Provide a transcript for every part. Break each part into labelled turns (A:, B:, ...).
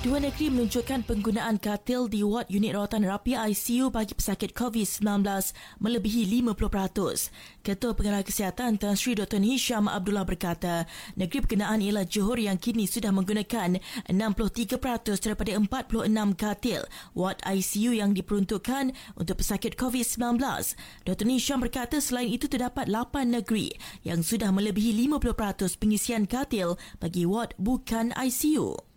A: Dua negeri menunjukkan penggunaan katil di wad unit rawatan rapi ICU bagi pesakit COVID-19 melebihi 50%. Ketua Pengarah Kesihatan Tan Sri Dr. Hisham Abdullah berkata, negeri berkenaan ialah Johor yang kini sudah menggunakan 63% daripada 46 katil wad ICU yang diperuntukkan untuk pesakit COVID-19. Dr. Hisham berkata selain itu terdapat 8 negeri yang sudah melebihi 50% pengisian katil bagi wad bukan ICU.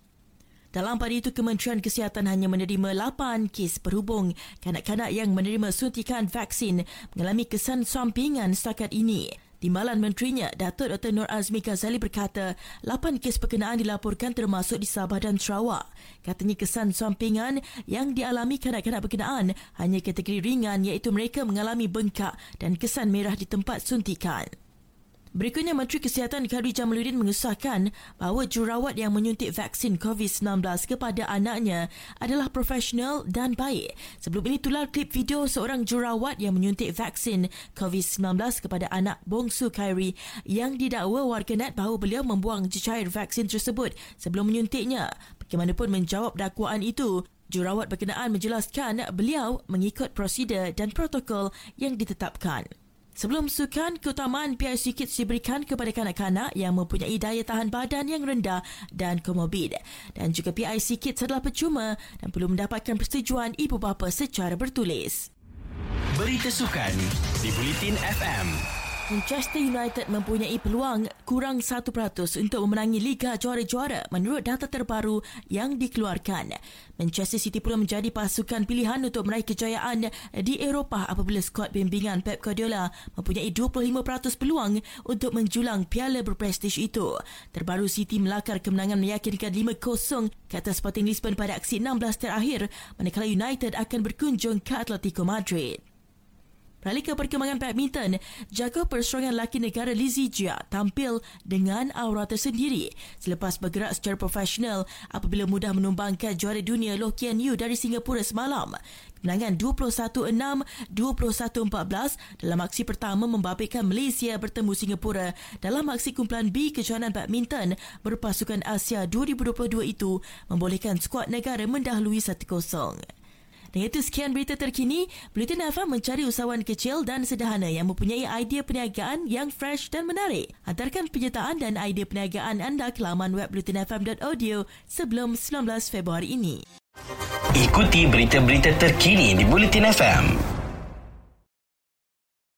A: Dalam pada itu, Kementerian Kesihatan hanya menerima 8 kes berhubung kanak-kanak yang menerima suntikan vaksin mengalami kesan sampingan setakat ini. Timbalan Menterinya, Datuk Dr. Nur Azmi Ghazali berkata, 8 kes berkenaan dilaporkan termasuk di Sabah dan Sarawak. Katanya kesan sampingan yang dialami kanak-kanak berkenaan hanya kategori ringan iaitu mereka mengalami bengkak dan kesan merah di tempat suntikan. Berikutnya, Menteri Kesihatan Khadijah Jamaluddin mengesahkan bahawa jurawat yang menyuntik vaksin COVID-19 kepada anaknya adalah profesional dan baik. Sebelum ini, tular klip video seorang jurawat yang menyuntik vaksin COVID-19 kepada anak bongsu Khairi yang didakwa warganet bahawa beliau membuang cecair vaksin tersebut sebelum menyuntiknya. Bagaimanapun menjawab dakwaan itu, jurawat berkenaan menjelaskan beliau mengikut prosedur dan protokol yang ditetapkan. Sebelum sukan, keutamaan PIC Kids diberikan kepada kanak-kanak yang mempunyai daya tahan badan yang rendah dan komorbid. Dan juga PIC Kids adalah percuma dan perlu mendapatkan persetujuan ibu bapa secara bertulis.
B: Berita sukan di Bulletin FM.
A: Manchester United mempunyai peluang kurang 1% untuk memenangi Liga Juara-Juara menurut data terbaru yang dikeluarkan. Manchester City pula menjadi pasukan pilihan untuk meraih kejayaan di Eropah apabila skuad bimbingan Pep Guardiola mempunyai 25% peluang untuk menjulang piala berprestij itu. Terbaru City melakar kemenangan meyakinkan 5-0 ke atas Sporting Lisbon pada aksi 16 terakhir manakala United akan berkunjung ke Atletico Madrid. Beralih ke perkembangan badminton, jaga perseorangan lelaki negara Lizzie Jia tampil dengan aura tersendiri selepas bergerak secara profesional apabila mudah menumbangkan juara dunia Loh Kian Yu dari Singapura semalam. Kemenangan 21-6, 21-14 dalam aksi pertama membabitkan Malaysia bertemu Singapura dalam aksi kumpulan B kejohanan badminton berpasukan Asia 2022 itu membolehkan skuad negara mendahului 1-0. Dan itu sekian berita terkini. Bulletin FM mencari usahawan kecil dan sederhana yang mempunyai idea perniagaan yang fresh dan menarik. Hantarkan penyertaan dan idea perniagaan anda ke laman web bulletinfm.audio sebelum 19 Februari ini.
C: Ikuti berita-berita terkini di Bulletin FM.